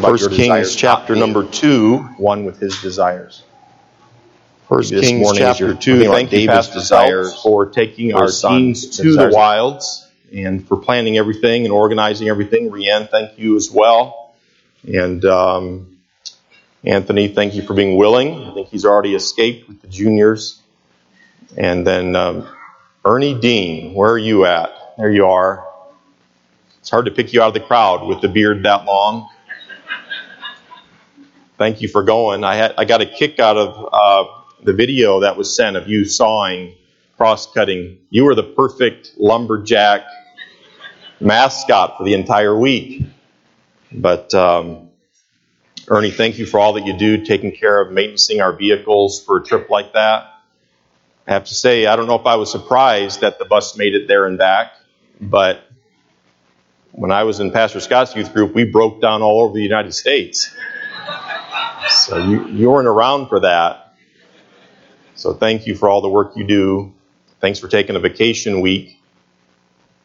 First Kings chapter number two, one with his desires. First Kings chapter two. Thank you, Pastor desires for taking our teens to the wilds and for planning everything and organizing everything. Rianne, thank you as well. And um, Anthony, thank you for being willing. I think he's already escaped with the juniors. And then um, Ernie Dean, where are you at? There you are. It's hard to pick you out of the crowd with the beard that long. Thank you for going. I had I got a kick out of uh, the video that was sent of you sawing, cross cutting. You were the perfect lumberjack mascot for the entire week. But um, Ernie, thank you for all that you do, taking care of maintaining our vehicles for a trip like that. I have to say, I don't know if I was surprised that the bus made it there and back, but when I was in Pastor Scott's youth group, we broke down all over the United States. So you, you weren't around for that. So thank you for all the work you do. Thanks for taking a vacation week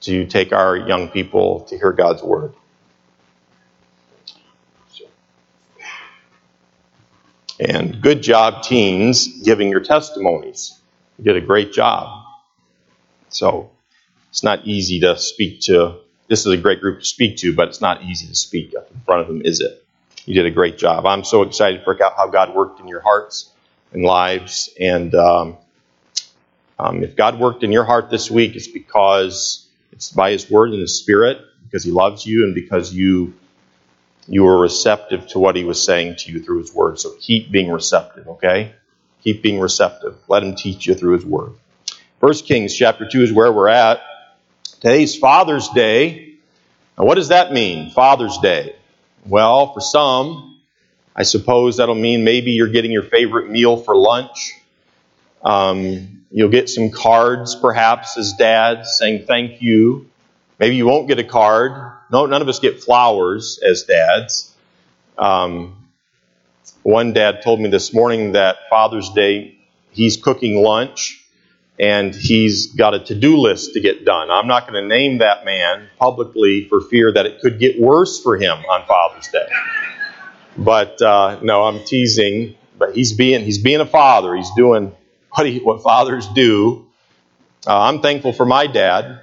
to take our young people to hear God's word. And good job, teens, giving your testimonies. You did a great job. So it's not easy to speak to. This is a great group to speak to, but it's not easy to speak up in front of them, is it? You did a great job. I'm so excited for how God worked in your hearts and lives. And um, um, if God worked in your heart this week, it's because it's by His Word and His Spirit, because He loves you, and because you you were receptive to what He was saying to you through His Word. So keep being receptive, okay? Keep being receptive. Let Him teach you through His Word. First Kings chapter two is where we're at. Today's Father's Day. Now, what does that mean? Father's Day. Well, for some, I suppose that'll mean maybe you're getting your favorite meal for lunch. Um, you'll get some cards, perhaps, as dads saying thank you. Maybe you won't get a card. No, none of us get flowers as dads. Um, one dad told me this morning that Father's Day, he's cooking lunch and he's got a to do list to get done. I'm not going to name that man publicly for fear that it could get worse for him on Father's Day. But uh, no, I'm teasing. But he's being he's being a father. He's doing what he, what fathers do. Uh, I'm thankful for my dad.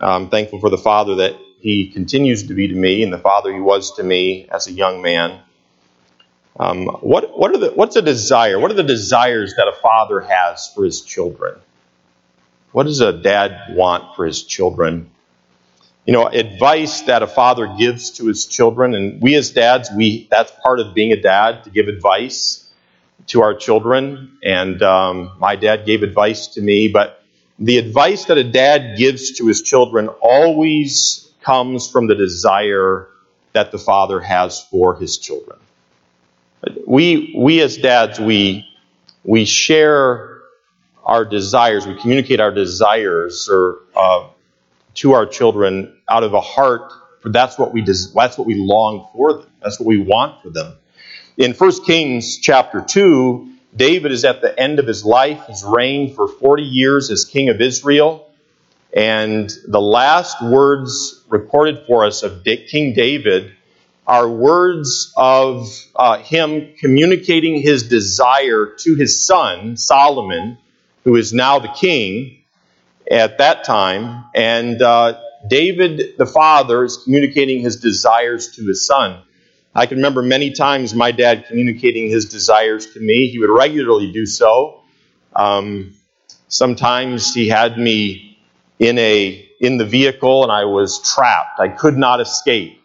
I'm thankful for the father that he continues to be to me, and the father he was to me as a young man. Um, what what are the what's a desire? What are the desires that a father has for his children? What does a dad want for his children? You know, advice that a father gives to his children, and we as dads, we that's part of being a dad to give advice to our children. And um, my dad gave advice to me, but the advice that a dad gives to his children always comes from the desire that the father has for his children. We we as dads, we we share our desires, we communicate our desires or uh, to our children out of a heart. For that's what we des- that's what we long for them. That's what we want for them. In 1 Kings chapter two, David is at the end of his life. He's reigned for 40 years as king of Israel. And the last words recorded for us of King David are words of uh, him communicating his desire to his son, Solomon, who is now the king at that time. And uh, David, the father, is communicating his desires to his son. I can remember many times my dad communicating his desires to me. He would regularly do so. Um, sometimes he had me in a in the vehicle and I was trapped. I could not escape.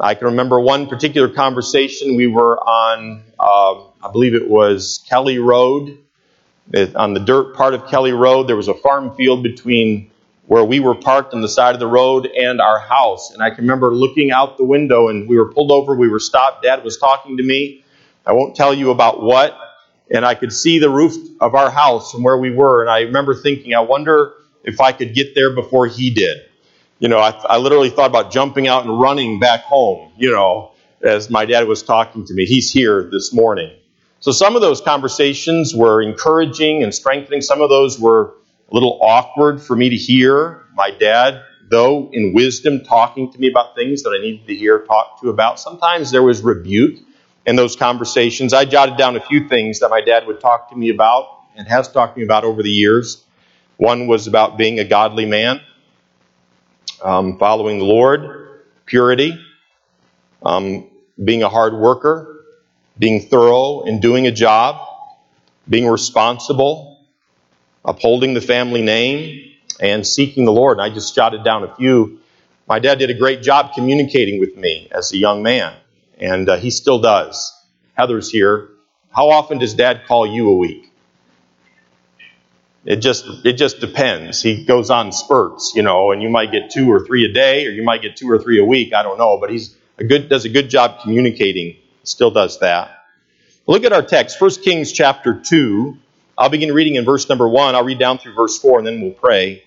I can remember one particular conversation. We were on, uh, I believe it was Kelly Road, on the dirt part of Kelly Road, there was a farm field between where we were parked on the side of the road and our house. And I can remember looking out the window and we were pulled over, we were stopped. Dad was talking to me. I won't tell you about what. And I could see the roof of our house from where we were. And I remember thinking, I wonder if I could get there before he did. You know, I, I literally thought about jumping out and running back home, you know, as my dad was talking to me. He's here this morning. So some of those conversations were encouraging and strengthening. Some of those were a little awkward for me to hear. My dad though in wisdom, talking to me about things that I needed to hear talked to about. Sometimes there was rebuke in those conversations. I jotted down a few things that my dad would talk to me about and has talked to me about over the years. One was about being a godly man, um, following the Lord, purity, um, being a hard worker, being thorough in doing a job, being responsible, upholding the family name, and seeking the Lord. And I just jotted down a few. My dad did a great job communicating with me as a young man, and uh, he still does. Heather's here. How often does dad call you a week? It just it just depends. He goes on spurts, you know, and you might get two or three a day, or you might get two or three a week. I don't know, but he's a good does a good job communicating. Still does that. Look at our text, 1 Kings chapter 2. I'll begin reading in verse number 1. I'll read down through verse 4 and then we'll pray.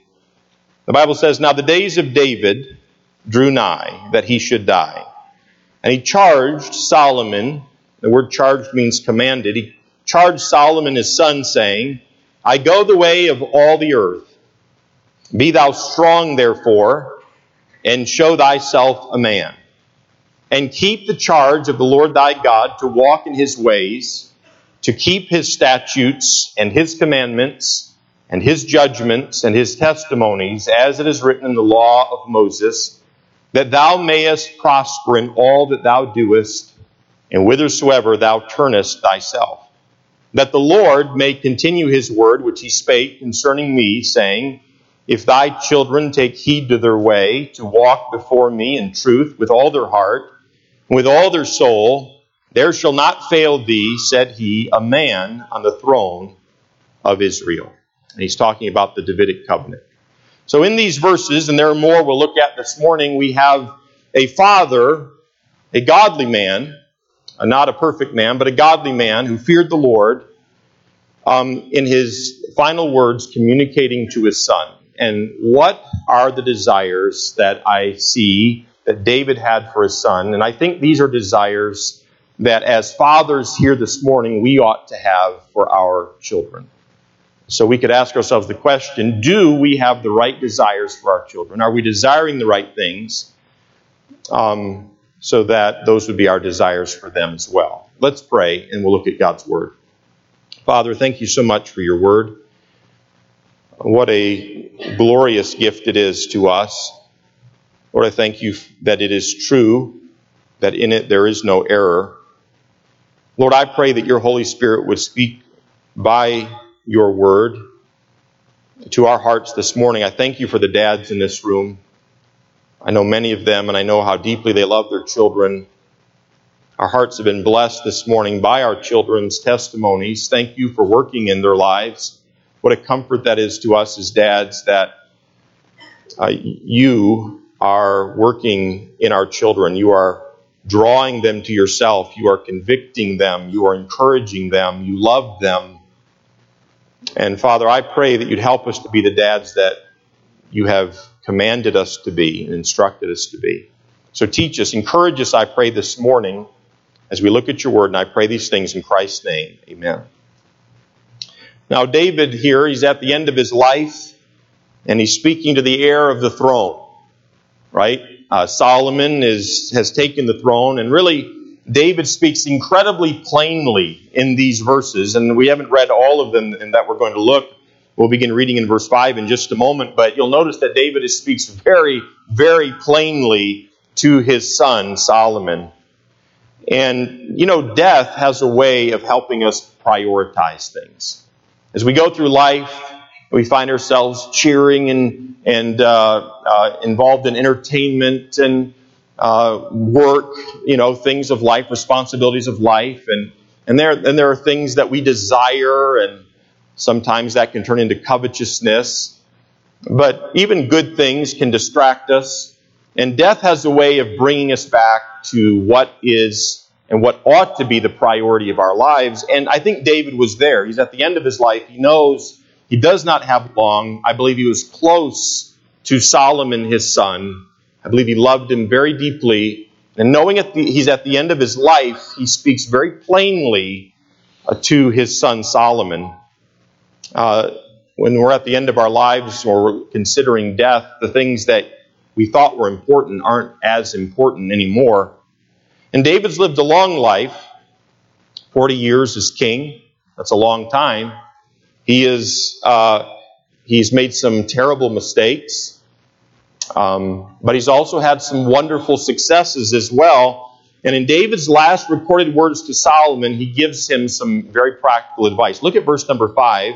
The Bible says, Now the days of David drew nigh that he should die. And he charged Solomon, the word charged means commanded, he charged Solomon his son, saying, I go the way of all the earth. Be thou strong, therefore, and show thyself a man and keep the charge of the Lord thy God to walk in his ways, to keep his statutes and his commandments and his judgments and his testimonies, as it is written in the law of Moses, that thou mayest prosper in all that thou doest and whithersoever thou turnest thyself. That the Lord may continue his word which he spake concerning me, saying, If thy children take heed to their way, to walk before me in truth with all their heart, with all their soul, there shall not fail thee, said he, a man on the throne of Israel. And he's talking about the Davidic covenant. So in these verses, and there are more we'll look at this morning, we have a father, a godly man, not a perfect man, but a godly man who feared the Lord, um, in his final words communicating to his son. And what are the desires that I see that David had for his son. And I think these are desires that as fathers here this morning, we ought to have for our children. So we could ask ourselves the question do we have the right desires for our children? Are we desiring the right things? Um, so that those would be our desires for them as well. Let's pray and we'll look at God's Word. Father, thank you so much for your Word. What a glorious gift it is to us. Lord, I thank you that it is true, that in it there is no error. Lord, I pray that your Holy Spirit would speak by your word to our hearts this morning. I thank you for the dads in this room. I know many of them, and I know how deeply they love their children. Our hearts have been blessed this morning by our children's testimonies. Thank you for working in their lives. What a comfort that is to us as dads that uh, you are working in our children. You are drawing them to yourself. You are convicting them. You are encouraging them. You love them. And Father, I pray that you'd help us to be the dads that you have commanded us to be and instructed us to be. So teach us, encourage us, I pray, this morning as we look at your word, and I pray these things in Christ's name. Amen. Now, David here, he's at the end of his life, and he's speaking to the heir of the throne right? Uh, Solomon is, has taken the throne, and really, David speaks incredibly plainly in these verses, and we haven't read all of them, and that we're going to look. We'll begin reading in verse 5 in just a moment, but you'll notice that David speaks very, very plainly to his son, Solomon. And, you know, death has a way of helping us prioritize things. As we go through life, we find ourselves cheering and, and uh, uh, involved in entertainment and uh, work, you know, things of life, responsibilities of life. And, and, there, and there are things that we desire, and sometimes that can turn into covetousness. But even good things can distract us. And death has a way of bringing us back to what is and what ought to be the priority of our lives. And I think David was there. He's at the end of his life. He knows he does not have long. I believe he was close to Solomon, his son. I believe he loved him very deeply. And knowing at the, he's at the end of his life, he speaks very plainly uh, to his son Solomon. Uh, when we're at the end of our lives or considering death, the things that we thought were important aren't as important anymore. And David's lived a long life 40 years as king. That's a long time. He is, uh, he's made some terrible mistakes, um, but he's also had some wonderful successes as well. And in David's last recorded words to Solomon, he gives him some very practical advice. Look at verse number 5,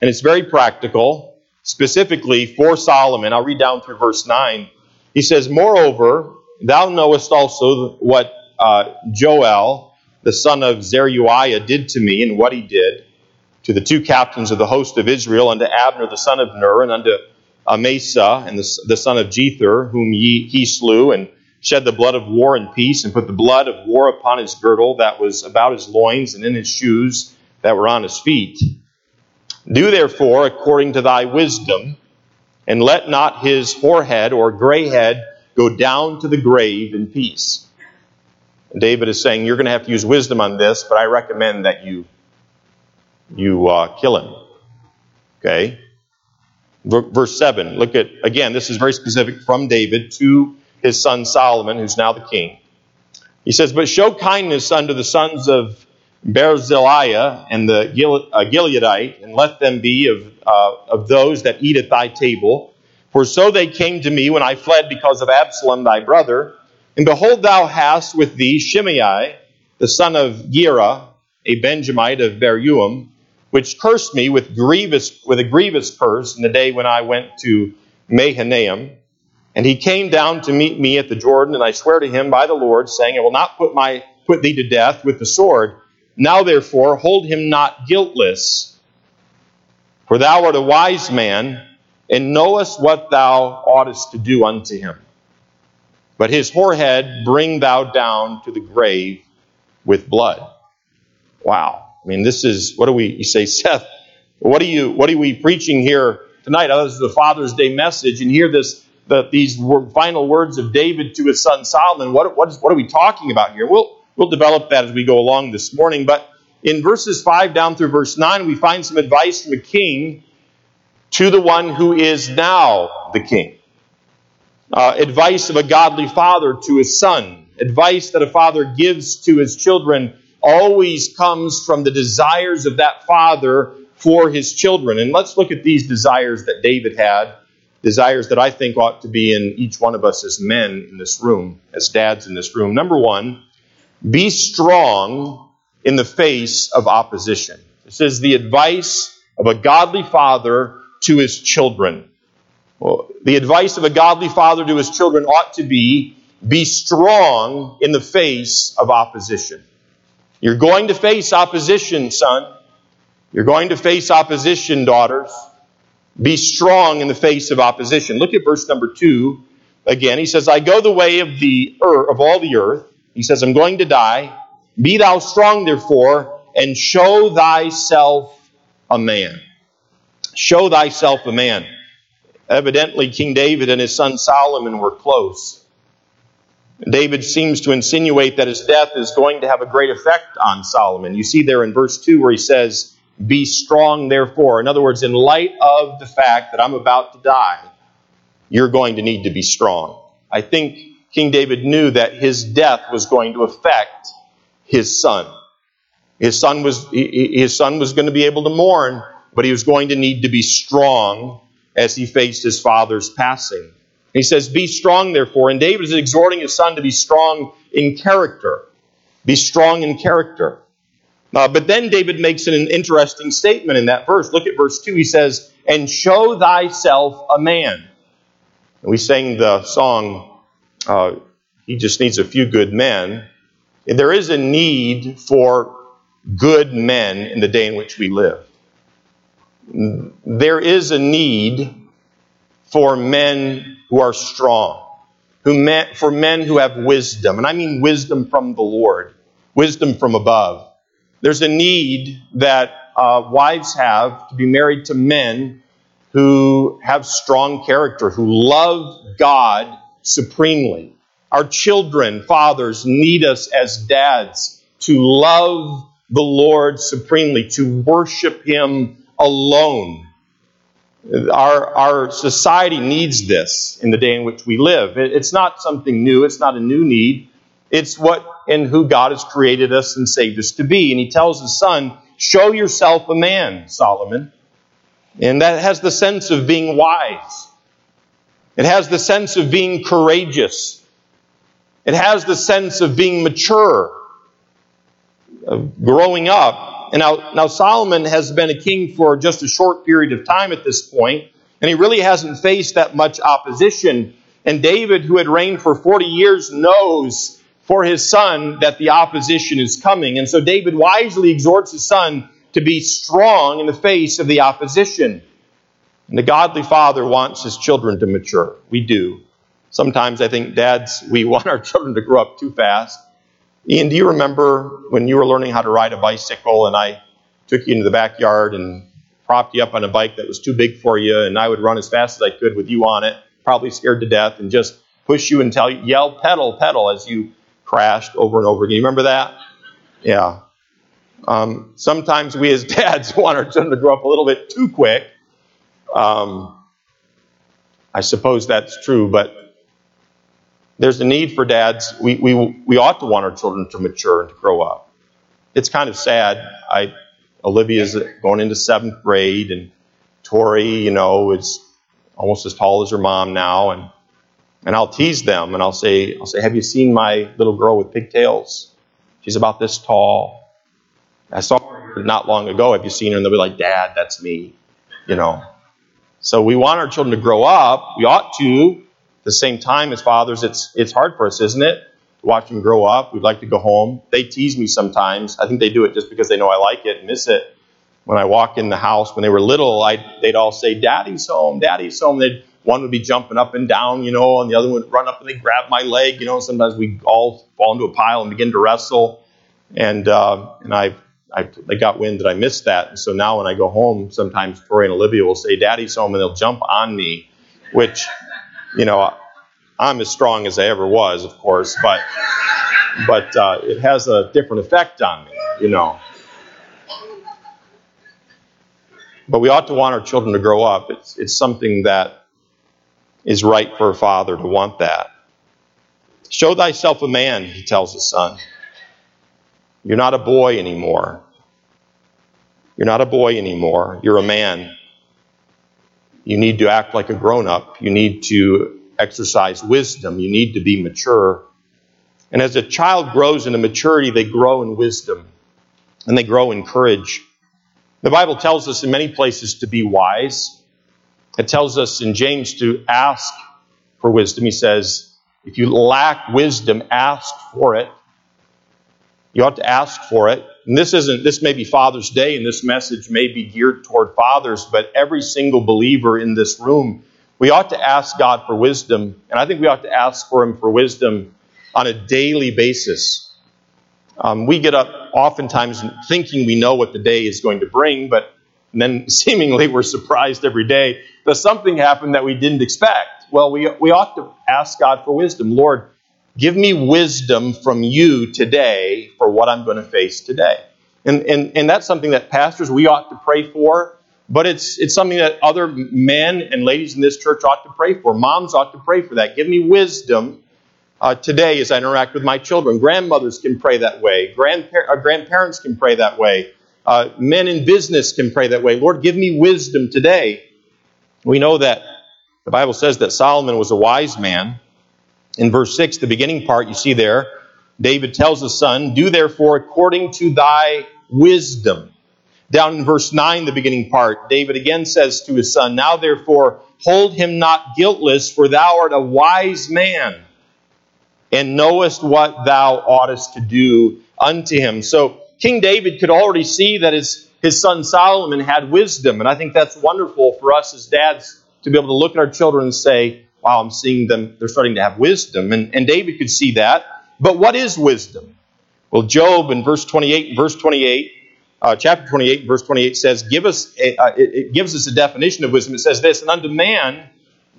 and it's very practical, specifically for Solomon. I'll read down through verse 9. He says, Moreover, thou knowest also what uh, Joab, the son of Zeruiah, did to me, and what he did to the two captains of the host of Israel, unto Abner the son of Ner, and unto Amasa and the, the son of Jether, whom ye, he slew, and shed the blood of war and peace, and put the blood of war upon his girdle that was about his loins, and in his shoes that were on his feet. Do therefore according to thy wisdom, and let not his forehead or gray head go down to the grave in peace. David is saying, You're going to have to use wisdom on this, but I recommend that you, you uh, kill him. Okay? Verse 7. Look at, again, this is very specific from David to his son Solomon, who's now the king. He says, But show kindness unto the sons of Barzillai and the uh, Gileadite, and let them be of, uh, of those that eat at thy table. For so they came to me when I fled because of Absalom thy brother. And behold, thou hast with thee Shimei, the son of Gera, a Benjamite of Bahurim, which cursed me with grievous with a grievous curse in the day when I went to Mahanaim. And he came down to meet me at the Jordan, and I swear to him by the Lord, saying, I will not put my put thee to death with the sword. Now therefore hold him not guiltless, for thou art a wise man, and knowest what thou oughtest to do unto him. But his forehead bring thou down to the grave with blood. Wow. I mean, this is, what do we, you say, Seth, what are you, what are we preaching here tonight? Oh, this is the Father's Day message, and hear this, the, these final words of David to his son Solomon. What, what, is, what are we talking about here? We'll, we'll develop that as we go along this morning, but in verses 5 down through verse 9, we find some advice from a king to the one who is now the king uh, advice of a godly father to his son, advice that a father gives to his children, always comes from the desires of that father for his children. And let's look at these desires that David had, desires that I think ought to be in each one of us as men in this room, as dads in this room. Number one, be strong in the face of opposition. This is the advice of a godly father to his children. Well, the advice of a godly father to his children ought to be be strong in the face of opposition. You're going to face opposition, son. You're going to face opposition, daughters. Be strong in the face of opposition. Look at verse number two. Again, he says, I go the way of the earth, of all the earth. He says, I'm going to die. Be thou strong, therefore, and show thyself a man. Show thyself a man. Evidently, King David and his son Solomon were close. David seems to insinuate that his death is going to have a great effect on Solomon. You see there in verse 2 where he says, Be strong, therefore. In other words, in light of the fact that I'm about to die, you're going to need to be strong. I think King David knew that his death was going to affect his son. His son was, his son was going to be able to mourn, but he was going to need to be strong as he faced his father's passing. He says, Be strong, therefore. And David is exhorting his son to be strong in character. Be strong in character. Uh, but then David makes an interesting statement in that verse. Look at verse 2. He says, And show thyself a man. And we sang the song, uh, He just needs a few good men. And there is a need for good men in the day in which we live there is a need for men who are strong, who met, for men who have wisdom, and I mean wisdom from the Lord, wisdom from above. There's a need that uh, wives have to be married to men who have strong character, who love God supremely. Our children, fathers, need us as dads to love the Lord supremely, to worship Him alone. Our, our society needs this in the day in which we live. It, it's not something new, it's not a new need. It's what and who God has created us and saved us to be. And he tells his son, Show yourself a man, Solomon. And that has the sense of being wise. It has the sense of being courageous. It has the sense of being mature, of growing up. And now, now Solomon has been a king for just a short period of time at this point, and he really hasn't faced that much opposition. And David, who had reigned for 40 years, knows for his son that the opposition is coming. And so David wisely exhorts his son to be strong in the face of the opposition. And the godly father wants his children to mature. We do. Sometimes I think dads, we want our children to grow up too fast. Ian, do you remember when you were learning how to ride a bicycle and I took you into the backyard and propped you up on a bike that was too big for you and I would run as fast as I could with you on it, probably scared to death, and just push you and tell you, yell pedal, pedal as you crashed over and over again. You remember that? Yeah. Um, sometimes we as dads want our children to grow up a little bit too quick. Um, I suppose that's true, but there's a need for dads. We, we, we ought to want our children to mature and to grow up. It's kind of sad. I, Olivia's going into seventh grade, and Tori, you know, is almost as tall as her mom now, and and I'll tease them and I'll say, I'll say, have you seen my little girl with pigtails? She's about this tall. I saw her not long ago. Have you seen her? And they'll be like, Dad, that's me. You know. So we want our children to grow up. We ought to the same time as fathers, it's it's hard for us, isn't it? To watch them grow up. We'd like to go home. They tease me sometimes. I think they do it just because they know I like it and miss it. When I walk in the house when they were little, I they'd all say, "Daddy's home, Daddy's home." They'd one would be jumping up and down, you know, and the other one would run up and they grab my leg, you know. Sometimes we all fall into a pile and begin to wrestle, and uh, and I I, they got wind that I missed that. And so now when I go home, sometimes Tori and Olivia will say, Daddy's home, and they'll jump on me, which you know, I'm as strong as I ever was, of course, but but uh, it has a different effect on me, you know. But we ought to want our children to grow up. It's it's something that is right for a father to want that. Show thyself a man, he tells his son. You're not a boy anymore. You're not a boy anymore. You're a man. You need to act like a grown up. You need to exercise wisdom. You need to be mature. And as a child grows into maturity, they grow in wisdom and they grow in courage. The Bible tells us in many places to be wise. It tells us in James to ask for wisdom. He says, if you lack wisdom, ask for it. You ought to ask for it. And this isn't, this may be Father's Day, and this message may be geared toward fathers, but every single believer in this room, we ought to ask God for wisdom. And I think we ought to ask for Him for wisdom on a daily basis. Um, we get up oftentimes thinking we know what the day is going to bring, but then seemingly we're surprised every day. Does something happen that we didn't expect? Well, we, we ought to ask God for wisdom. Lord, Give me wisdom from you today for what I'm going to face today. And, and, and that's something that pastors, we ought to pray for, but it's, it's something that other men and ladies in this church ought to pray for. Moms ought to pray for that. Give me wisdom uh, today as I interact with my children. Grandmothers can pray that way. Grandpa- uh, grandparents can pray that way. Uh, men in business can pray that way. Lord, give me wisdom today. We know that the Bible says that Solomon was a wise man. In verse 6, the beginning part, you see there, David tells his son, Do therefore according to thy wisdom. Down in verse 9, the beginning part, David again says to his son, Now therefore hold him not guiltless, for thou art a wise man, and knowest what thou oughtest to do unto him. So King David could already see that his, his son Solomon had wisdom, and I think that's wonderful for us as dads to be able to look at our children and say, wow, I'm seeing them, they're starting to have wisdom. And, and David could see that. But what is wisdom? Well, Job in verse 28, verse 28, uh, chapter 28, verse 28 says, give us a, uh, it, it gives us a definition of wisdom. It says this, and unto man,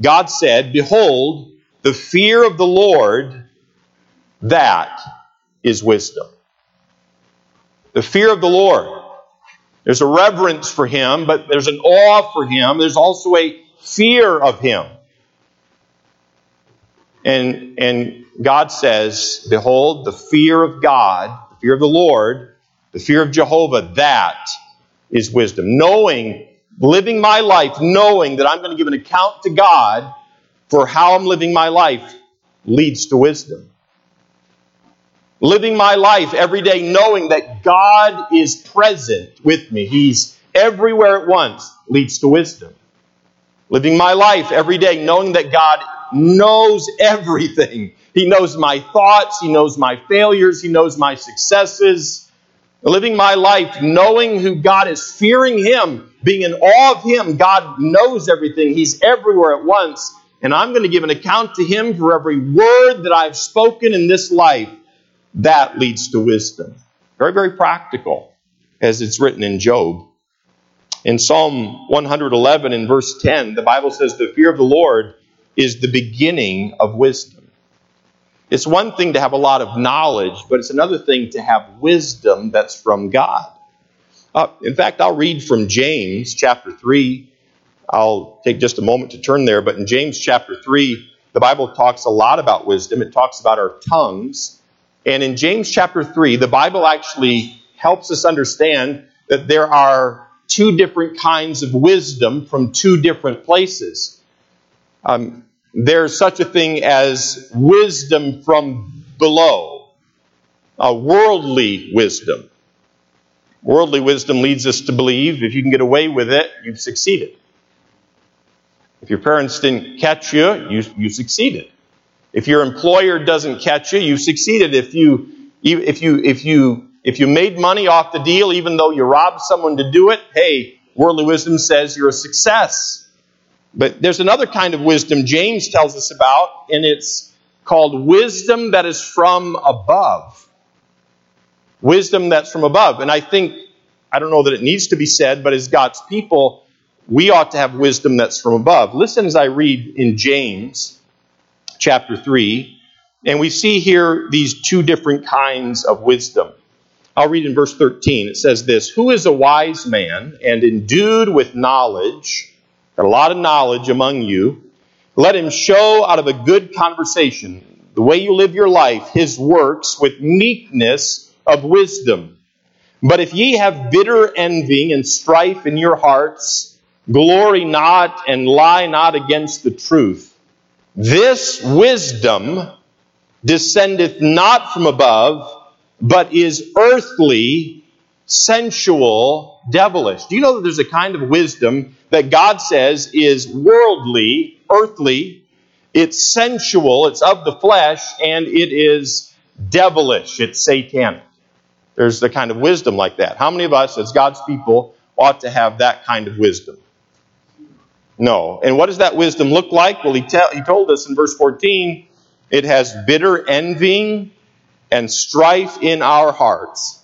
God said, Behold, the fear of the Lord, that is wisdom. The fear of the Lord. There's a reverence for him, but there's an awe for him. There's also a fear of him. And, and God says, Behold, the fear of God, the fear of the Lord, the fear of Jehovah, that is wisdom. Knowing, living my life, knowing that I'm going to give an account to God for how I'm living my life leads to wisdom. Living my life every day knowing that God is present with me. He's everywhere at once leads to wisdom. Living my life every day knowing that God knows everything. He knows my thoughts, He knows my failures, He knows my successes. Living my life knowing who God is, fearing Him, being in awe of Him. God knows everything, He's everywhere at once. And I'm going to give an account to Him for every word that I've spoken in this life. That leads to wisdom. Very, very practical, as it's written in Job. In Psalm 111, in verse 10, the Bible says, The fear of the Lord is the beginning of wisdom. It's one thing to have a lot of knowledge, but it's another thing to have wisdom that's from God. Uh, in fact, I'll read from James chapter 3. I'll take just a moment to turn there, but in James chapter 3, the Bible talks a lot about wisdom. It talks about our tongues. And in James chapter 3, the Bible actually helps us understand that there are two different kinds of wisdom from two different places. Um, there's such a thing as wisdom from below, a worldly wisdom. Worldly wisdom leads us to believe if you can get away with it, you've succeeded. If your parents didn't catch you, you, you succeeded. If your employer doesn't catch you, you've succeeded. If you, if you, if you, if you made money off the deal, even though you robbed someone to do it, hey, worldly wisdom says you're a success. But there's another kind of wisdom James tells us about, and it's called wisdom that is from above. Wisdom that's from above. And I think, I don't know that it needs to be said, but as God's people, we ought to have wisdom that's from above. Listen as I read in James chapter 3, and we see here these two different kinds of wisdom. I'll read in verse 13. It says this Who is a wise man and endued with knowledge? Got a lot of knowledge among you. Let him show out of a good conversation the way you live your life, his works with meekness of wisdom. But if ye have bitter envying and strife in your hearts, glory not and lie not against the truth. This wisdom descendeth not from above, but is earthly, sensual, devilish. Do you know that there's a kind of wisdom that God says is worldly, earthly, it's sensual, it's of the flesh, and it is devilish, it's satanic. There's the kind of wisdom like that. How many of us, as God's people, ought to have that kind of wisdom? No. And what does that wisdom look like? Well, he, te- he told us in verse 14 it has bitter envying and strife in our hearts.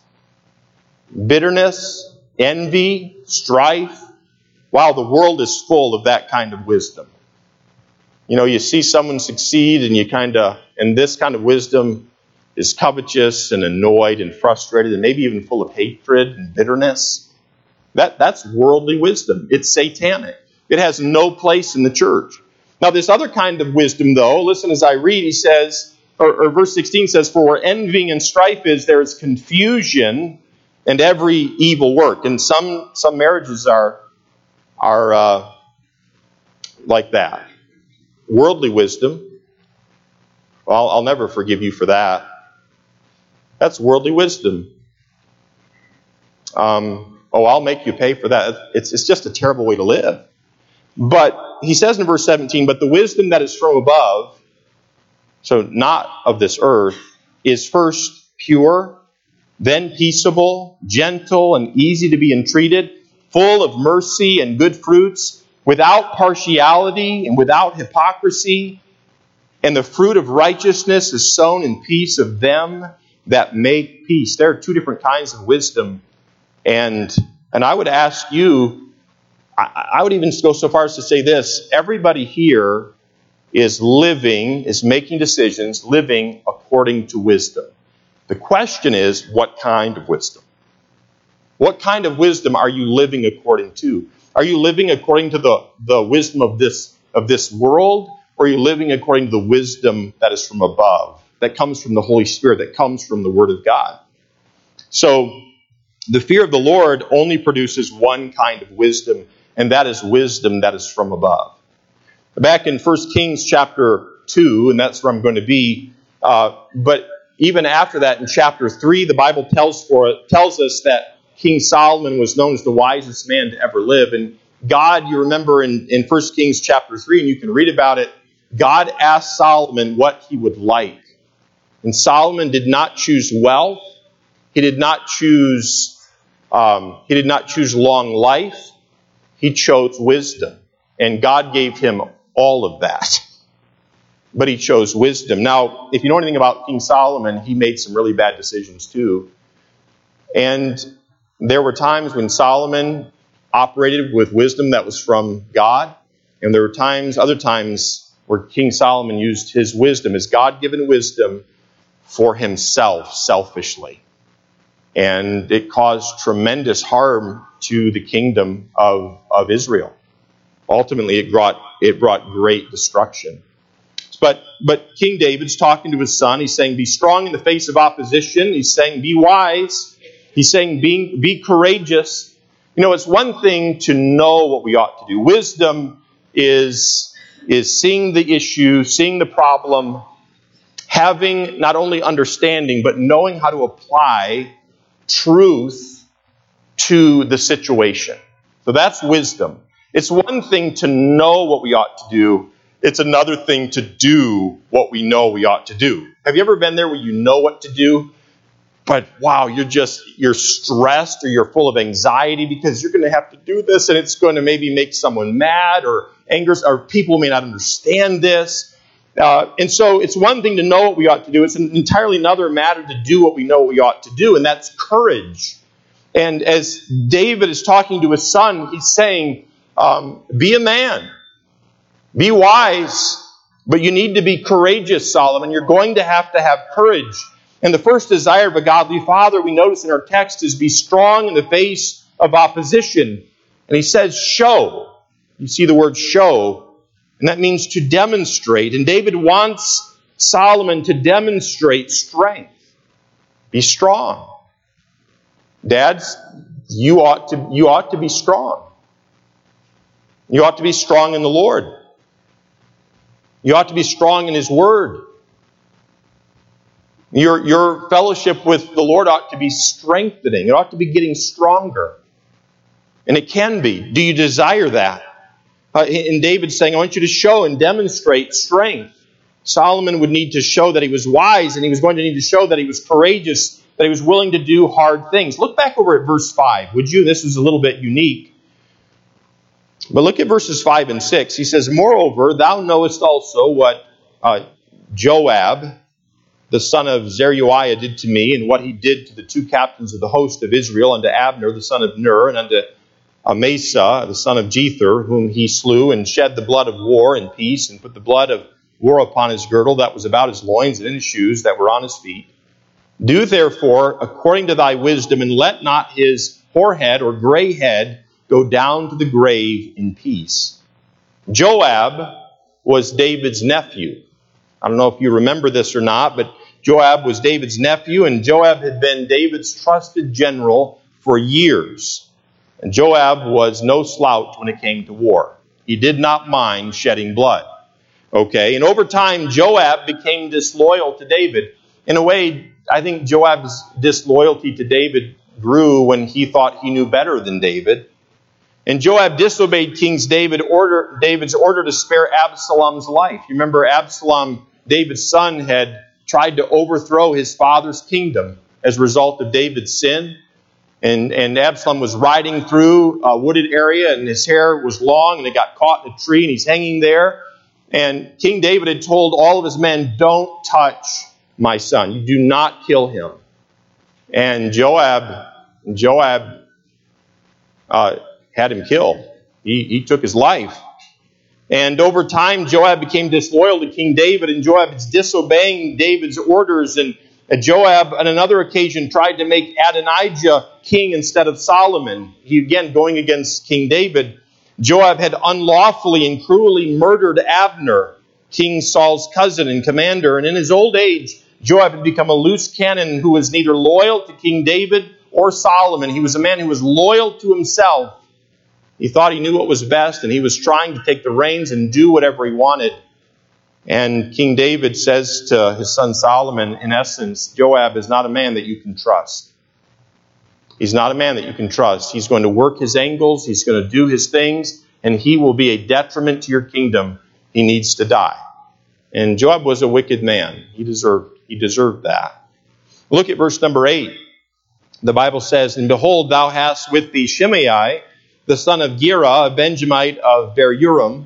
Bitterness, envy, strife. Wow, the world is full of that kind of wisdom. You know, you see someone succeed and you kind of, and this kind of wisdom is covetous and annoyed and frustrated and maybe even full of hatred and bitterness. That, that's worldly wisdom. It's satanic. It has no place in the church. Now, this other kind of wisdom, though, listen as I read, he says, or, or verse 16 says, For where envying and strife is, there is confusion and every evil work. And some, some marriages are are uh, like that. Worldly wisdom, well, I'll never forgive you for that. That's worldly wisdom. Um, oh, I'll make you pay for that. It's, it's just a terrible way to live. But he says in verse 17, but the wisdom that is from above, so not of this earth, is first pure, then peaceable, gentle, and easy to be entreated full of mercy and good fruits, without partiality and without hypocrisy. And the fruit of righteousness is sown in peace of them that make peace. There are two different kinds of wisdom. And, and I would ask you, I, I would even go so far as to say this everybody here is living, is making decisions, living according to wisdom. The question is, what kind of wisdom? What kind of wisdom are you living according to? Are you living according to the, the wisdom of this, of this world, or are you living according to the wisdom that is from above, that comes from the Holy Spirit, that comes from the Word of God? So, the fear of the Lord only produces one kind of wisdom, and that is wisdom that is from above. Back in 1 Kings chapter 2, and that's where I'm going to be, uh, but even after that, in chapter 3, the Bible tells, for, tells us that King Solomon was known as the wisest man to ever live. And God, you remember in, in 1 Kings chapter 3, and you can read about it, God asked Solomon what he would like. And Solomon did not choose wealth. He did not choose um, he did not choose long life. He chose wisdom. And God gave him all of that but he chose wisdom. Now, if you know anything about King Solomon, he made some really bad decisions too. And there were times when Solomon operated with wisdom that was from God, and there were times, other times, where King Solomon used his wisdom, his God given wisdom, for himself selfishly. And it caused tremendous harm to the kingdom of, of Israel. Ultimately, it brought, it brought great destruction. But, but King David's talking to his son. He's saying, Be strong in the face of opposition. He's saying, Be wise. He's saying, Be, be courageous. You know, it's one thing to know what we ought to do. Wisdom is, is seeing the issue, seeing the problem, having not only understanding, but knowing how to apply truth to the situation. So that's wisdom. It's one thing to know what we ought to do, it's another thing to do what we know we ought to do. Have you ever been there where you know what to do, but wow, you're just you're stressed or you're full of anxiety because you're going to have to do this and it's going to maybe make someone mad or angers or people may not understand this. Uh, and so it's one thing to know what we ought to do. It's an entirely another matter to do what we know we ought to do, and that's courage. And as David is talking to his son, he's saying, um, "Be a man." Be wise, but you need to be courageous, Solomon. You're going to have to have courage. And the first desire of a godly father, we notice in our text, is be strong in the face of opposition. And he says, show. You see the word show, and that means to demonstrate. And David wants Solomon to demonstrate strength. Be strong. Dads, you ought to, you ought to be strong. You ought to be strong in the Lord. You ought to be strong in His Word. Your, your fellowship with the Lord ought to be strengthening. It ought to be getting stronger. And it can be. Do you desire that? Uh, and David's saying, I want you to show and demonstrate strength. Solomon would need to show that he was wise, and he was going to need to show that he was courageous, that he was willing to do hard things. Look back over at verse 5, would you? This is a little bit unique. But look at verses 5 and 6. He says, Moreover, thou knowest also what uh, Joab, the son of Zeruiah, did to me, and what he did to the two captains of the host of Israel, unto Abner, the son of Ner, and unto Amasa, the son of Jether, whom he slew, and shed the blood of war in peace, and put the blood of war upon his girdle that was about his loins, and in his shoes that were on his feet. Do therefore according to thy wisdom, and let not his forehead or gray head go down to the grave in peace. Joab was David's nephew. I don't know if you remember this or not, but Joab was David's nephew, and Joab had been David's trusted general for years. And Joab was no slouch when it came to war. He did not mind shedding blood. Okay, and over time, Joab became disloyal to David. In a way, I think Joab's disloyalty to David grew when he thought he knew better than David. And Joab disobeyed King David order, David's order to spare Absalom's life. You remember Absalom, David's son, had tried to overthrow his father's kingdom as a result of David's sin. And, and Absalom was riding through a wooded area, and his hair was long, and it got caught in a tree, and he's hanging there. And King David had told all of his men, Don't touch my son. You do not kill him. And Joab, Joab uh, had him killed. He, he took his life. And over time, Joab became disloyal to King David, and Joab is disobeying David's orders. And, uh, Joab, on another occasion, tried to make Adonijah king instead of Solomon. He again going against King David. Joab had unlawfully and cruelly murdered Abner, King Saul's cousin and commander, and in his old age, Joab had become a loose cannon who was neither loyal to King David or Solomon. He was a man who was loyal to himself. He thought he knew what was best, and he was trying to take the reins and do whatever he wanted. And King David says to his son Solomon, in essence, Joab is not a man that you can trust. He's not a man that you can trust. He's going to work his angles, he's going to do his things, and he will be a detriment to your kingdom. He needs to die. And Joab was a wicked man. He deserved, he deserved that. Look at verse number 8. The Bible says, And behold, thou hast with thee Shimei, the son of Gera, a Benjamite of Bahurim,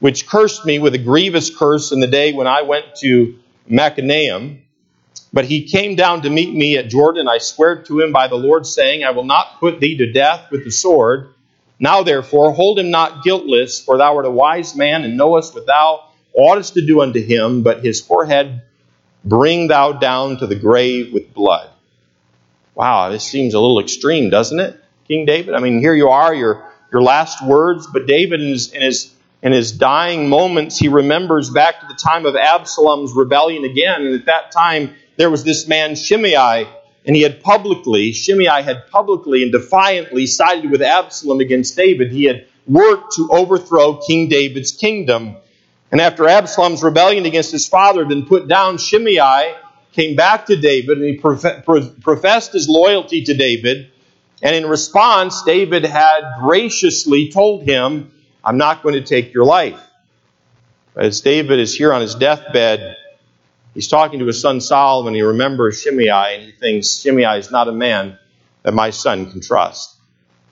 which cursed me with a grievous curse in the day when I went to Mahanaim. But he came down to meet me at Jordan. I swear to him by the Lord, saying, I will not put thee to death with the sword. Now therefore, hold him not guiltless, for thou art a wise man, and knowest what thou oughtest to do unto him, but his forehead bring thou down to the grave with blood. Wow, this seems a little extreme, doesn't it, King David? I mean, here you are, your, your last words, but David in his, in his in his dying moments, he remembers back to the time of Absalom's rebellion again. And at that time, there was this man, Shimei, and he had publicly, Shimei had publicly and defiantly sided with Absalom against David. He had worked to overthrow King David's kingdom. And after Absalom's rebellion against his father had been put down, Shimei came back to David and he professed his loyalty to David. And in response, David had graciously told him, I'm not going to take your life. As David is here on his deathbed, he's talking to his son Solomon. He remembers Shimei, and he thinks Shimei is not a man that my son can trust.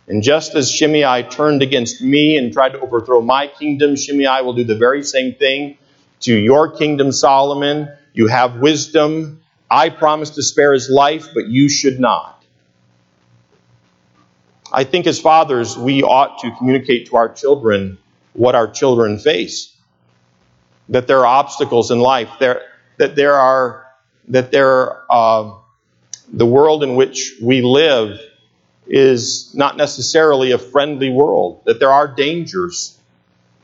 And just as Shimei turned against me and tried to overthrow my kingdom, Shimei will do the very same thing to your kingdom, Solomon. You have wisdom. I promise to spare his life, but you should not. I think as fathers, we ought to communicate to our children what our children face. That there are obstacles in life. There, that there are, that there, uh, the world in which we live is not necessarily a friendly world. That there are dangers.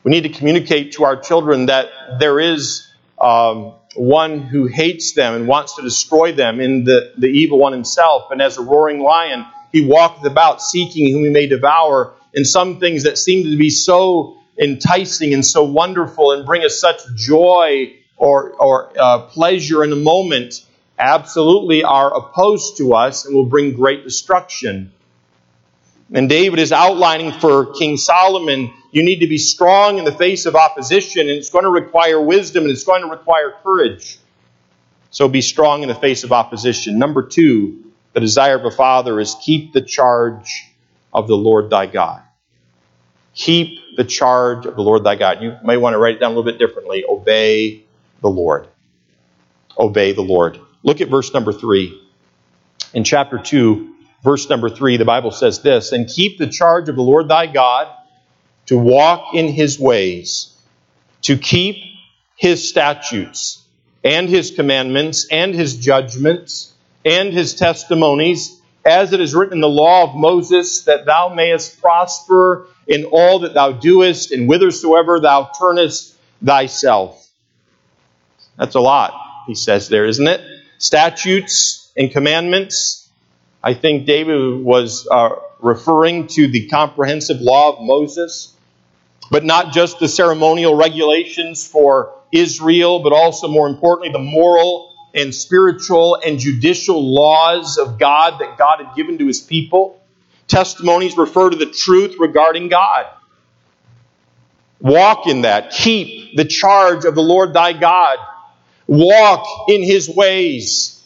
We need to communicate to our children that there is um, one who hates them and wants to destroy them in the, the evil one himself. And as a roaring lion, he walketh about seeking whom he may devour. And some things that seem to be so enticing and so wonderful and bring us such joy or, or uh, pleasure in a moment absolutely are opposed to us and will bring great destruction. And David is outlining for King Solomon you need to be strong in the face of opposition, and it's going to require wisdom and it's going to require courage. So be strong in the face of opposition. Number two, the desire of a father is keep the charge of the Lord thy God. Keep the charge of the Lord thy God. You may want to write it down a little bit differently. Obey the Lord. Obey the Lord. Look at verse number three. In chapter 2, verse number 3, the Bible says this And keep the charge of the Lord thy God to walk in his ways, to keep his statutes and his commandments and his judgments and his testimonies, as it is written in the law of Moses, that thou mayest prosper in all that thou doest, and whithersoever thou turnest thyself. That's a lot, he says there, isn't it? Statutes and commandments. I think David was uh, referring to the comprehensive law of Moses, but not just the ceremonial regulations for Israel, but also, more importantly, the moral and spiritual and judicial laws of God that God had given to his people. Testimonies refer to the truth regarding God. Walk in that. Keep the charge of the Lord thy God. Walk in his ways.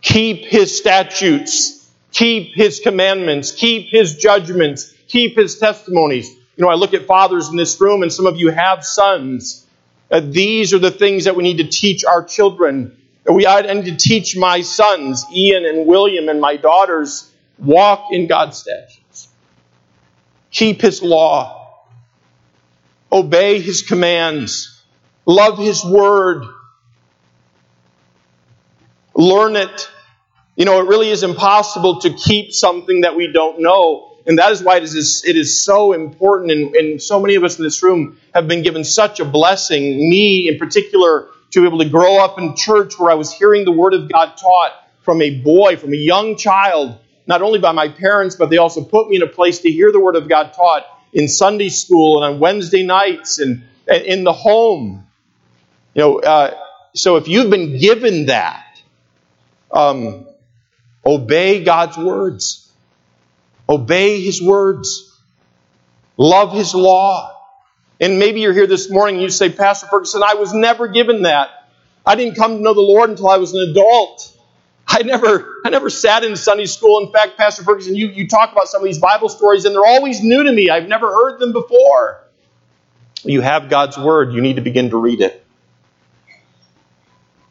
Keep his statutes. Keep his commandments. Keep his judgments. Keep his testimonies. You know, I look at fathers in this room, and some of you have sons uh, these are the things that we need to teach our children. We I need to teach my sons, Ian and William, and my daughters, walk in God's statutes. Keep His law. Obey His commands. Love His word. learn it. You know, it really is impossible to keep something that we don't know. And that is why it is, it is so important, and, and so many of us in this room have been given such a blessing, me in particular, to be able to grow up in church where I was hearing the Word of God taught from a boy, from a young child, not only by my parents, but they also put me in a place to hear the Word of God taught in Sunday school and on Wednesday nights and, and in the home. You know, uh, so if you've been given that, um, obey God's words. Obey His words. Love His law. And maybe you're here this morning and you say, Pastor Ferguson, I was never given that. I didn't come to know the Lord until I was an adult. I never, I never sat in Sunday school. In fact, Pastor Ferguson, you, you talk about some of these Bible stories, and they're always new to me. I've never heard them before. You have God's Word. You need to begin to read it.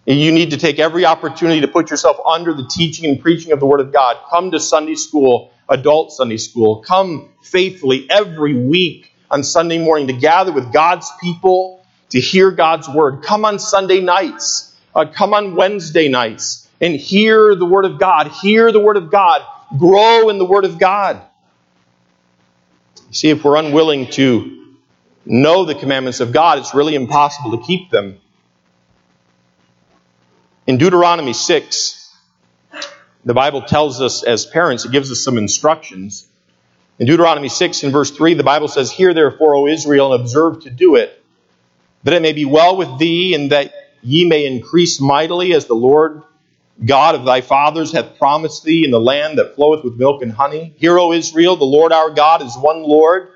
You need to take every opportunity to put yourself under the teaching and preaching of the Word of God. Come to Sunday school, adult Sunday school. Come faithfully every week on Sunday morning to gather with God's people to hear God's Word. Come on Sunday nights. Uh, come on Wednesday nights and hear the Word of God. Hear the Word of God. Grow in the Word of God. See, if we're unwilling to know the commandments of God, it's really impossible to keep them. In Deuteronomy 6, the Bible tells us as parents, it gives us some instructions. In Deuteronomy 6 and verse 3, the Bible says, Hear therefore, O Israel, and observe to do it, that it may be well with thee, and that ye may increase mightily as the Lord God of thy fathers hath promised thee in the land that floweth with milk and honey. Hear, O Israel, the Lord our God is one Lord.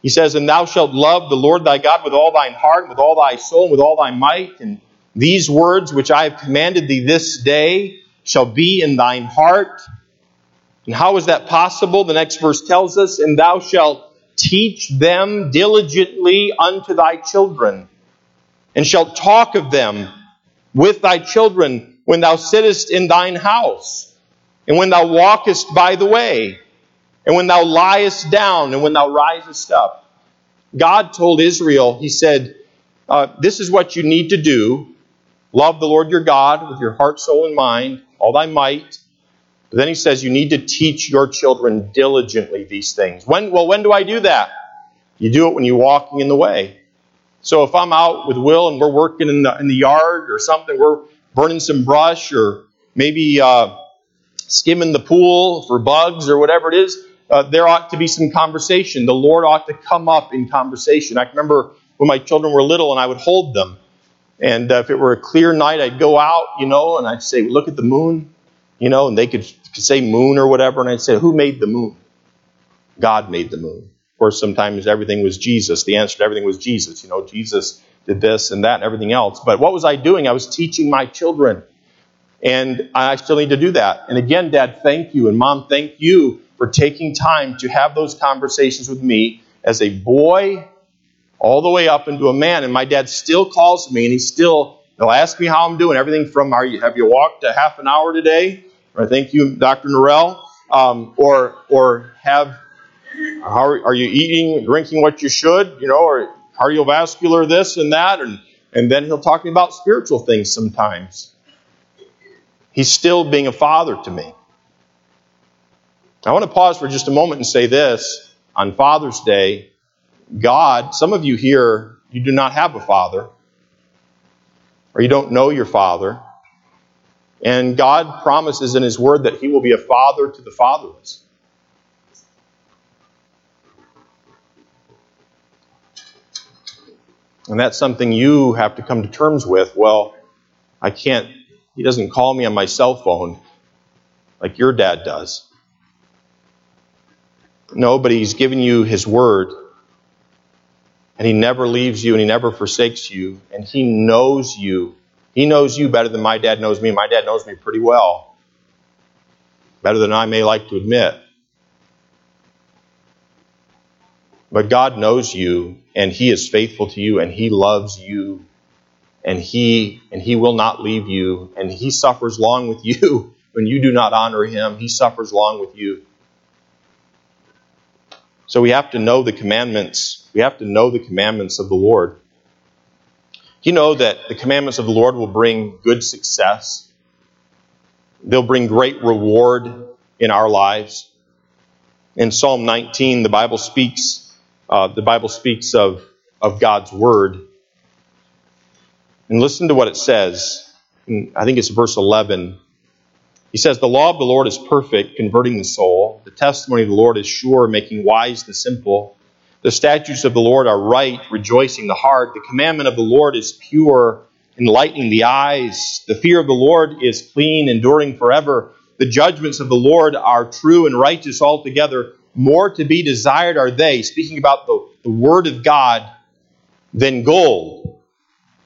He says, And thou shalt love the Lord thy God with all thine heart, and with all thy soul, and with all thy might. And these words which I have commanded thee this day shall be in thine heart. And how is that possible? The next verse tells us, And thou shalt teach them diligently unto thy children, and shalt talk of them with thy children when thou sittest in thine house, and when thou walkest by the way, and when thou liest down, and when thou risest up. God told Israel, He said, uh, This is what you need to do. Love the Lord your God with your heart, soul, and mind, all thy might. But then He says, You need to teach your children diligently these things. When, well, when do I do that? You do it when you're walking in the way. So if I'm out with Will and we're working in the, in the yard or something, we're burning some brush or maybe uh, skimming the pool for bugs or whatever it is, uh, there ought to be some conversation. The Lord ought to come up in conversation. I remember when my children were little and I would hold them. And uh, if it were a clear night, I'd go out, you know, and I'd say, Look at the moon, you know, and they could, could say moon or whatever. And I'd say, Who made the moon? God made the moon. Of course, sometimes everything was Jesus. The answer to everything was Jesus. You know, Jesus did this and that and everything else. But what was I doing? I was teaching my children. And I still need to do that. And again, Dad, thank you. And Mom, thank you for taking time to have those conversations with me as a boy all the way up into a man. And my dad still calls me and he still he'll ask me how I'm doing. Everything from are you have you walked a half an hour today? Or thank you, Dr. Norell. Um, or or have how are, are you eating, drinking what you should? You know, or cardiovascular this and that, and, and then he'll talk to me about spiritual things sometimes. He's still being a father to me. I want to pause for just a moment and say this. On Father's Day, God, some of you here, you do not have a father, or you don't know your father. And God promises in His Word that He will be a father to the fatherless. And that's something you have to come to terms with. Well, I can't, he doesn't call me on my cell phone like your dad does. No, but he's given you his word. And he never leaves you and he never forsakes you. And he knows you. He knows you better than my dad knows me. My dad knows me pretty well. Better than I may like to admit. But God knows you and he is faithful to you and he loves you and he and he will not leave you and he suffers long with you when you do not honor him he suffers long with you so we have to know the commandments we have to know the commandments of the lord you know that the commandments of the lord will bring good success They'll bring great reward in our lives. In Psalm 19, the Bible speaks, uh, the Bible speaks of, of God's word. And listen to what it says. I think it's verse 11. He says, The law of the Lord is perfect, converting the soul. The testimony of the Lord is sure, making wise the simple. The statutes of the Lord are right, rejoicing the heart. The commandment of the Lord is pure, enlightening the eyes. The fear of the Lord is clean, enduring forever. The judgments of the Lord are true and righteous altogether. More to be desired are they, speaking about the, the Word of God, than gold.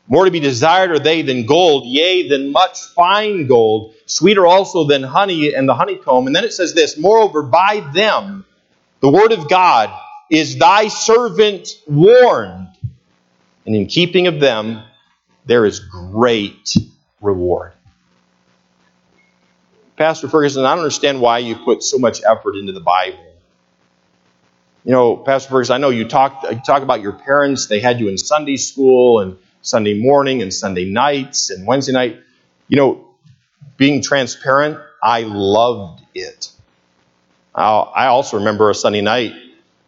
More to be desired are they than gold, yea, than much fine gold, sweeter also than honey and the honeycomb. And then it says this Moreover, by them, the Word of God, is thy servant warned. And in keeping of them, there is great reward. Pastor Ferguson, I don't understand why you put so much effort into the Bible. You know, Pastor Ferguson, I know you talk, you talk about your parents. They had you in Sunday school and Sunday morning and Sunday nights and Wednesday night. You know, being transparent, I loved it. I also remember a Sunday night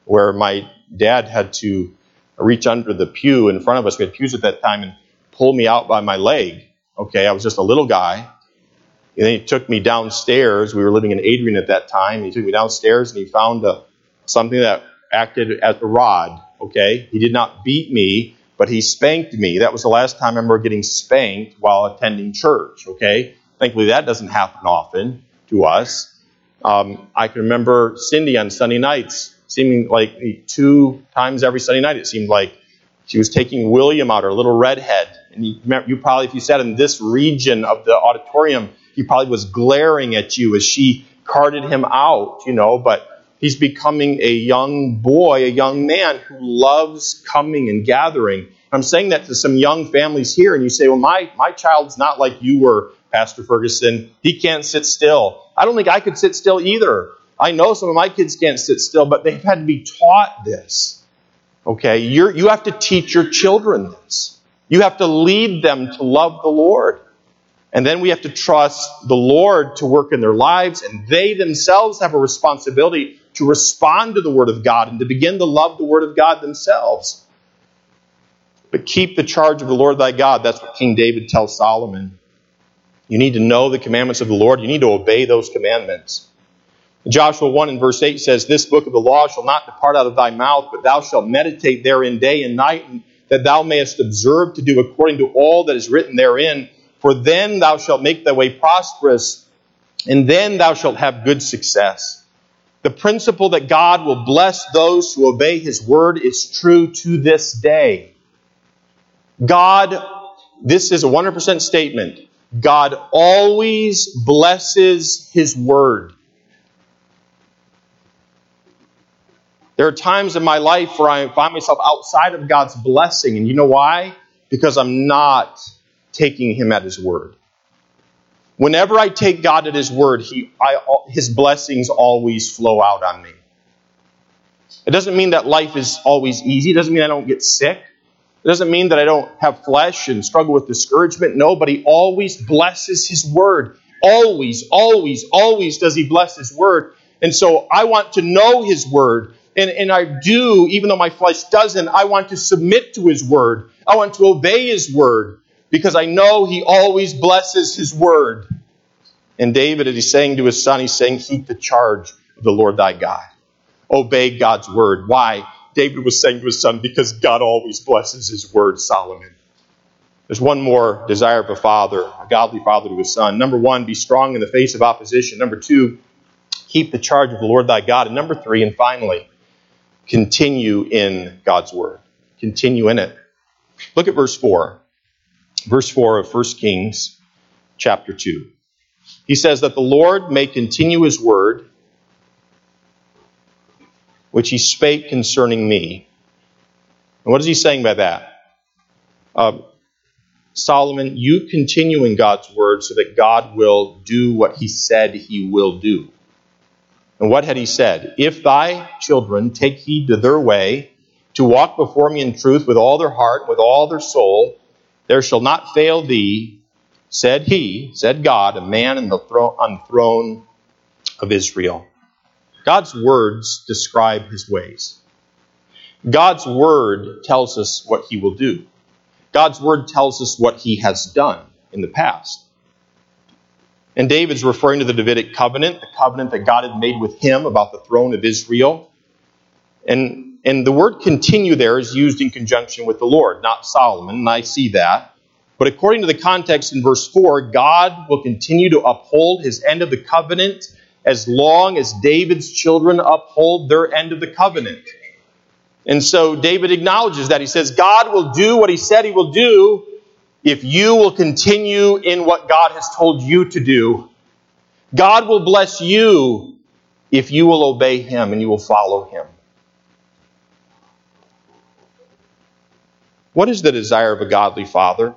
where my dad had to reach under the pew in front of us. We had pews at that time and pull me out by my leg. Okay, I was just a little guy. And then he took me downstairs. We were living in Adrian at that time. He took me downstairs and he found a, something that acted as a rod. Okay, he did not beat me, but he spanked me. That was the last time I remember getting spanked while attending church. Okay, thankfully that doesn't happen often to us. Um, I can remember Cindy on Sunday nights, seeming like two times every Sunday night. It seemed like she was taking William out, her little redhead, and you, you probably, if you sat in this region of the auditorium, he probably was glaring at you as she carted him out, you know, but he's becoming a young boy, a young man who loves coming and gathering. I'm saying that to some young families here, and you say, well, my, my child's not like you were, Pastor Ferguson. He can't sit still. I don't think I could sit still either. I know some of my kids can't sit still, but they've had to be taught this. Okay, You're, you have to teach your children this. You have to lead them to love the Lord. And then we have to trust the Lord to work in their lives, and they themselves have a responsibility to respond to the Word of God and to begin to love the Word of God themselves. But keep the charge of the Lord thy God. That's what King David tells Solomon. You need to know the commandments of the Lord. You need to obey those commandments. Joshua 1 and verse 8 says, This book of the law shall not depart out of thy mouth, but thou shalt meditate therein day and night, and that thou mayest observe to do according to all that is written therein for then thou shalt make thy way prosperous, and then thou shalt have good success. The principle that God will bless those who obey his word is true to this day. God, this is a 100% statement. God always blesses his word. There are times in my life where I find myself outside of God's blessing, and you know why? Because I'm not taking him at his word. Whenever I take God at his word, he, I, his blessings always flow out on me. It doesn't mean that life is always easy. It doesn't mean I don't get sick. It doesn't mean that I don't have flesh and struggle with discouragement. No, but he always blesses his word. Always, always, always does he bless his word. And so I want to know his word. And, and I do, even though my flesh doesn't, I want to submit to his word. I want to obey his word because I know he always blesses his word. And David, as he's saying to his son, he's saying, Keep the charge of the Lord thy God. Obey God's word. Why? David was saying to his son, Because God always blesses his word, Solomon. There's one more desire of a father, a godly father to his son. Number one, be strong in the face of opposition. Number two, keep the charge of the Lord thy God. And number three, and finally, continue in God's word. Continue in it. Look at verse 4 verse 4 of 1 Kings chapter 2. He says that the Lord may continue his word, which he spake concerning me. And what is he saying by that? Uh, Solomon, you continue in God's word so that God will do what he said he will do. And what had he said? If thy children take heed to their way, to walk before me in truth with all their heart, with all their soul, there shall not fail thee said he, said God, a man on the throne of Israel. God's words describe his ways. God's word tells us what he will do. God's word tells us what he has done in the past. And David's referring to the Davidic covenant, the covenant that God had made with him about the throne of Israel. And, and the word continue there is used in conjunction with the Lord, not Solomon, and I see that. But according to the context in verse 4, God will continue to uphold his end of the covenant as long as David's children uphold their end of the covenant. And so David acknowledges that. He says, God will do what he said he will do if you will continue in what God has told you to do. God will bless you if you will obey him and you will follow him. What is the desire of a godly father?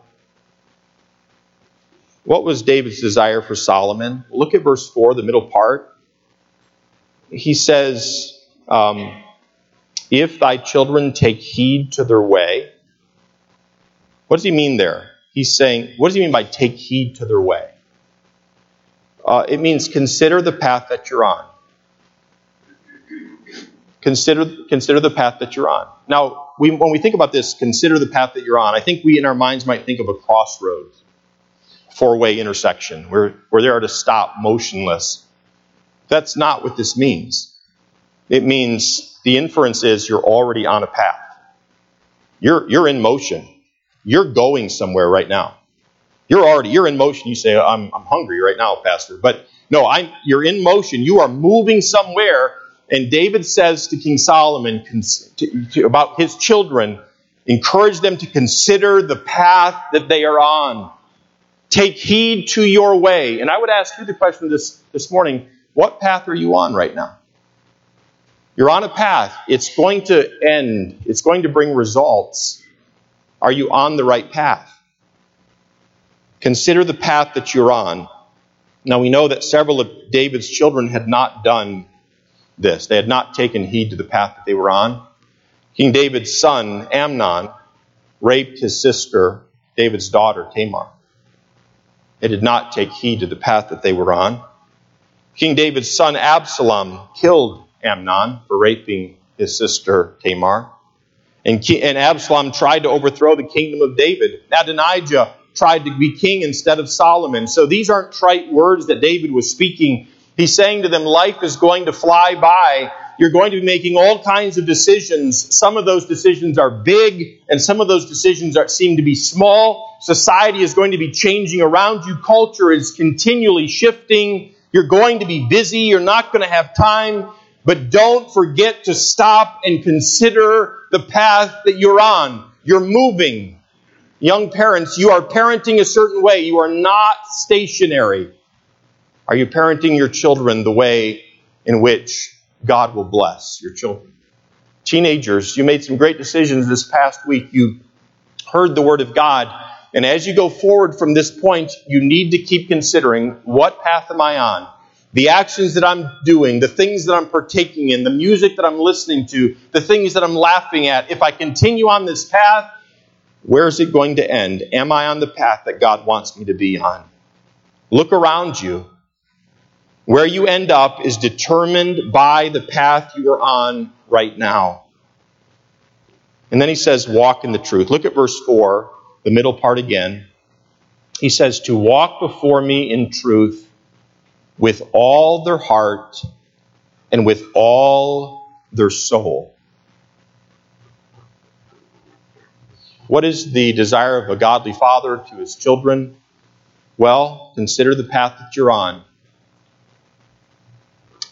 What was David's desire for Solomon? Look at verse 4, the middle part. He says, um, If thy children take heed to their way. What does he mean there? He's saying, what does he mean by take heed to their way? Uh, it means consider the path that you're on. Consider, consider the path that you're on. Now, we, when we think about this, consider the path that you're on, I think we in our minds might think of a crossroads four way intersection where, where they are to stop motionless. That's not what this means. It means the inference is you're already on a path. You're, you're in motion. You're going somewhere right now. You're already, you're in motion. You say, I'm, I'm hungry right now, Pastor. But no, I'm, you're in motion. You are moving somewhere. And David says to King Solomon to, to, about his children, encourage them to consider the path that they are on. Take heed to your way. And I would ask you the question this, this morning what path are you on right now? You're on a path. It's going to end, it's going to bring results. Are you on the right path? Consider the path that you're on. Now, we know that several of David's children had not done this, they had not taken heed to the path that they were on. King David's son, Amnon, raped his sister, David's daughter, Tamar. They did not take heed to the path that they were on. King David's son Absalom killed Amnon for raping his sister Tamar. And, and Absalom tried to overthrow the kingdom of David. Adonijah tried to be king instead of Solomon. So these aren't trite words that David was speaking. He's saying to them, life is going to fly by. You're going to be making all kinds of decisions. Some of those decisions are big, and some of those decisions are, seem to be small. Society is going to be changing around you. Culture is continually shifting. You're going to be busy. You're not going to have time. But don't forget to stop and consider the path that you're on. You're moving. Young parents, you are parenting a certain way. You are not stationary. Are you parenting your children the way in which God will bless your children. Teenagers, you made some great decisions this past week. You heard the Word of God. And as you go forward from this point, you need to keep considering what path am I on? The actions that I'm doing, the things that I'm partaking in, the music that I'm listening to, the things that I'm laughing at. If I continue on this path, where is it going to end? Am I on the path that God wants me to be on? Look around you. Where you end up is determined by the path you are on right now. And then he says, walk in the truth. Look at verse 4, the middle part again. He says, to walk before me in truth with all their heart and with all their soul. What is the desire of a godly father to his children? Well, consider the path that you're on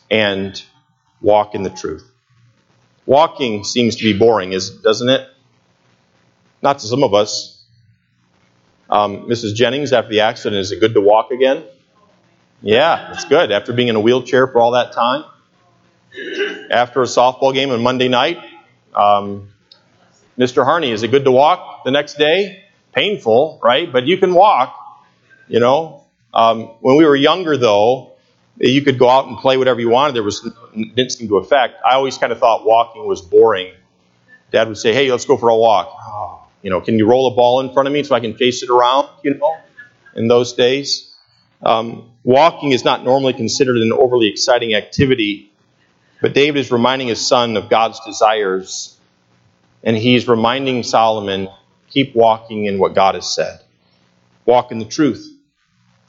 and walk in the truth. Walking seems to be boring, doesn't it? Not to some of us. Um, Mrs. Jennings, after the accident, is it good to walk again? Yeah, it's good. After being in a wheelchair for all that time. After a softball game on Monday night, um, Mr. Harney, is it good to walk the next day? Painful, right? But you can walk, you know. Um, when we were younger, though, you could go out and play whatever you wanted. There was didn't seem to affect. I always kind of thought walking was boring. Dad would say, "Hey, let's go for a walk." Oh, you know, can you roll a ball in front of me so I can chase it around? You know, in those days. Um, walking is not normally considered an overly exciting activity, but David is reminding his son of God's desires, and he's reminding Solomon, keep walking in what God has said. Walk in the truth.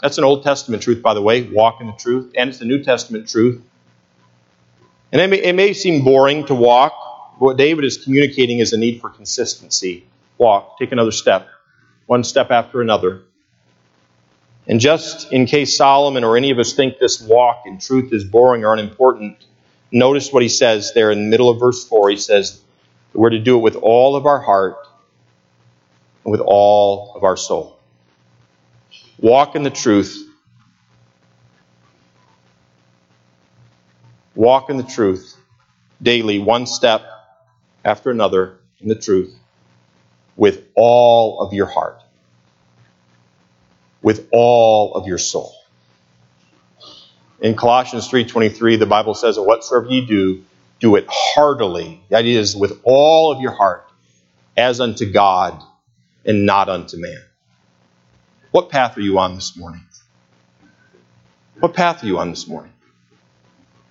That's an Old Testament truth, by the way, walk in the truth, and it's a New Testament truth. And it may, it may seem boring to walk, but what David is communicating is a need for consistency. Walk, take another step, one step after another. And just in case Solomon or any of us think this walk in truth is boring or unimportant, notice what he says there in the middle of verse 4. He says, We're to do it with all of our heart and with all of our soul. Walk in the truth. Walk in the truth daily, one step after another in the truth, with all of your heart with all of your soul. In Colossians 3:23, the Bible says, "And whatsoever ye do, do it heartily." That is, with all of your heart, as unto God and not unto man. What path are you on this morning? What path are you on this morning?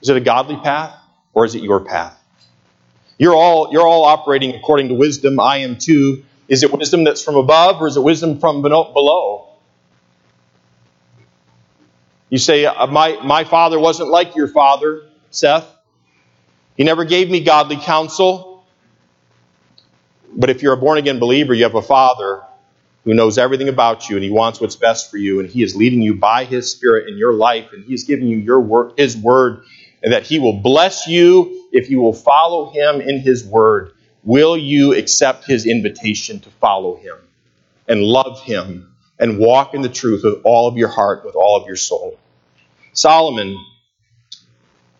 Is it a godly path or is it your path? You're all, you're all operating according to wisdom. I am too. Is it wisdom that's from above or is it wisdom from below? You say, uh, my, my father wasn't like your father, Seth. He never gave me godly counsel. But if you're a born again believer, you have a father who knows everything about you and he wants what's best for you and he is leading you by his spirit in your life and he's giving you your word, his word and that he will bless you if you will follow him in his word. Will you accept his invitation to follow him and love him and walk in the truth with all of your heart, with all of your soul. Solomon,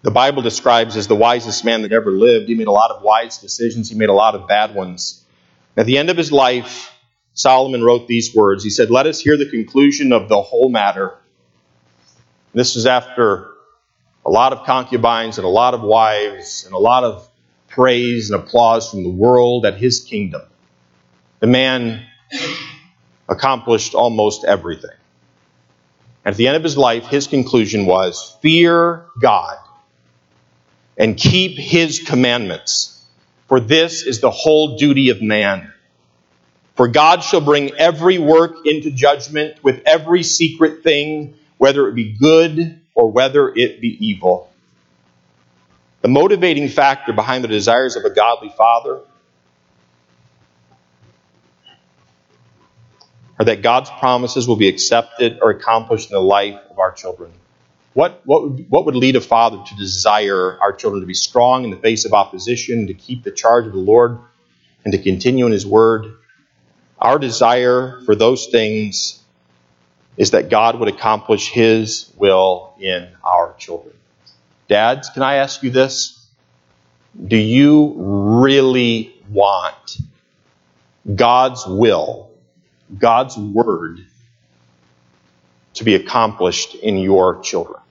the Bible describes as the wisest man that ever lived. He made a lot of wise decisions, he made a lot of bad ones. At the end of his life, Solomon wrote these words. He said, Let us hear the conclusion of the whole matter. This was after a lot of concubines and a lot of wives and a lot of praise and applause from the world at his kingdom. The man accomplished almost everything. At the end of his life, his conclusion was fear God and keep his commandments, for this is the whole duty of man. For God shall bring every work into judgment with every secret thing, whether it be good or whether it be evil. The motivating factor behind the desires of a godly father are that God's promises will be accepted or accomplished in the life of our children. What, what, what would lead a father to desire our children to be strong in the face of opposition, to keep the charge of the Lord, and to continue in His Word? Our desire for those things is that God would accomplish His will in our children. Dads, can I ask you this? Do you really want God's will God's word to be accomplished in your children?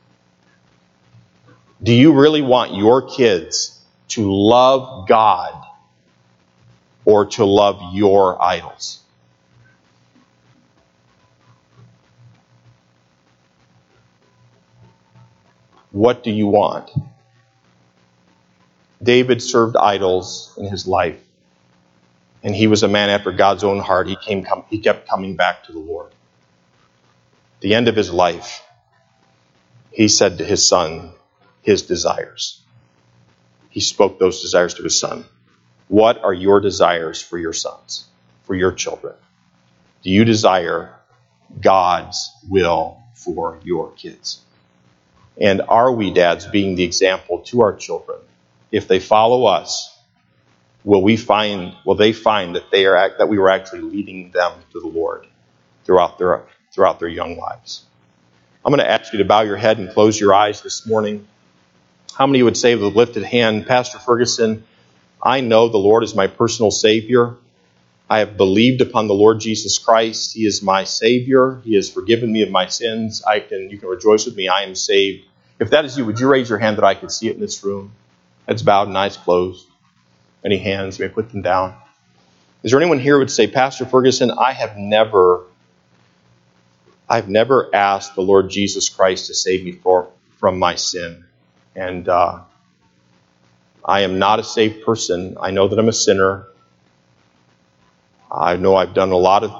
Do you really want your kids to love God or to love your idols? What do you want? David served idols in his life and he was a man after God's own heart. He, came, he kept coming back to the Lord. The end of his life, he said to his son his desires. He spoke those desires to his son. What are your desires for your sons, for your children? Do you desire God's will for your kids? And are we, dads, being the example to our children? If they follow us, will we find will they find that they are that we were actually leading them to the Lord throughout their throughout their young lives. I'm going to ask you to bow your head and close your eyes this morning. How many would say with a lifted hand, Pastor Ferguson, I know the Lord is my personal Savior. I have believed upon the Lord Jesus Christ. He is my Savior. He has forgiven me of my sins. I can you can rejoice with me. I am saved. If that is you, would you raise your hand that I could see it in this room? Heads bowed and eyes closed. Any hands, may I put them down. Is there anyone here who would say, Pastor Ferguson, I have never, I've never asked the Lord Jesus Christ to save me for, from my sin. And uh, I am not a saved person. I know that I'm a sinner. I know I've done a lot of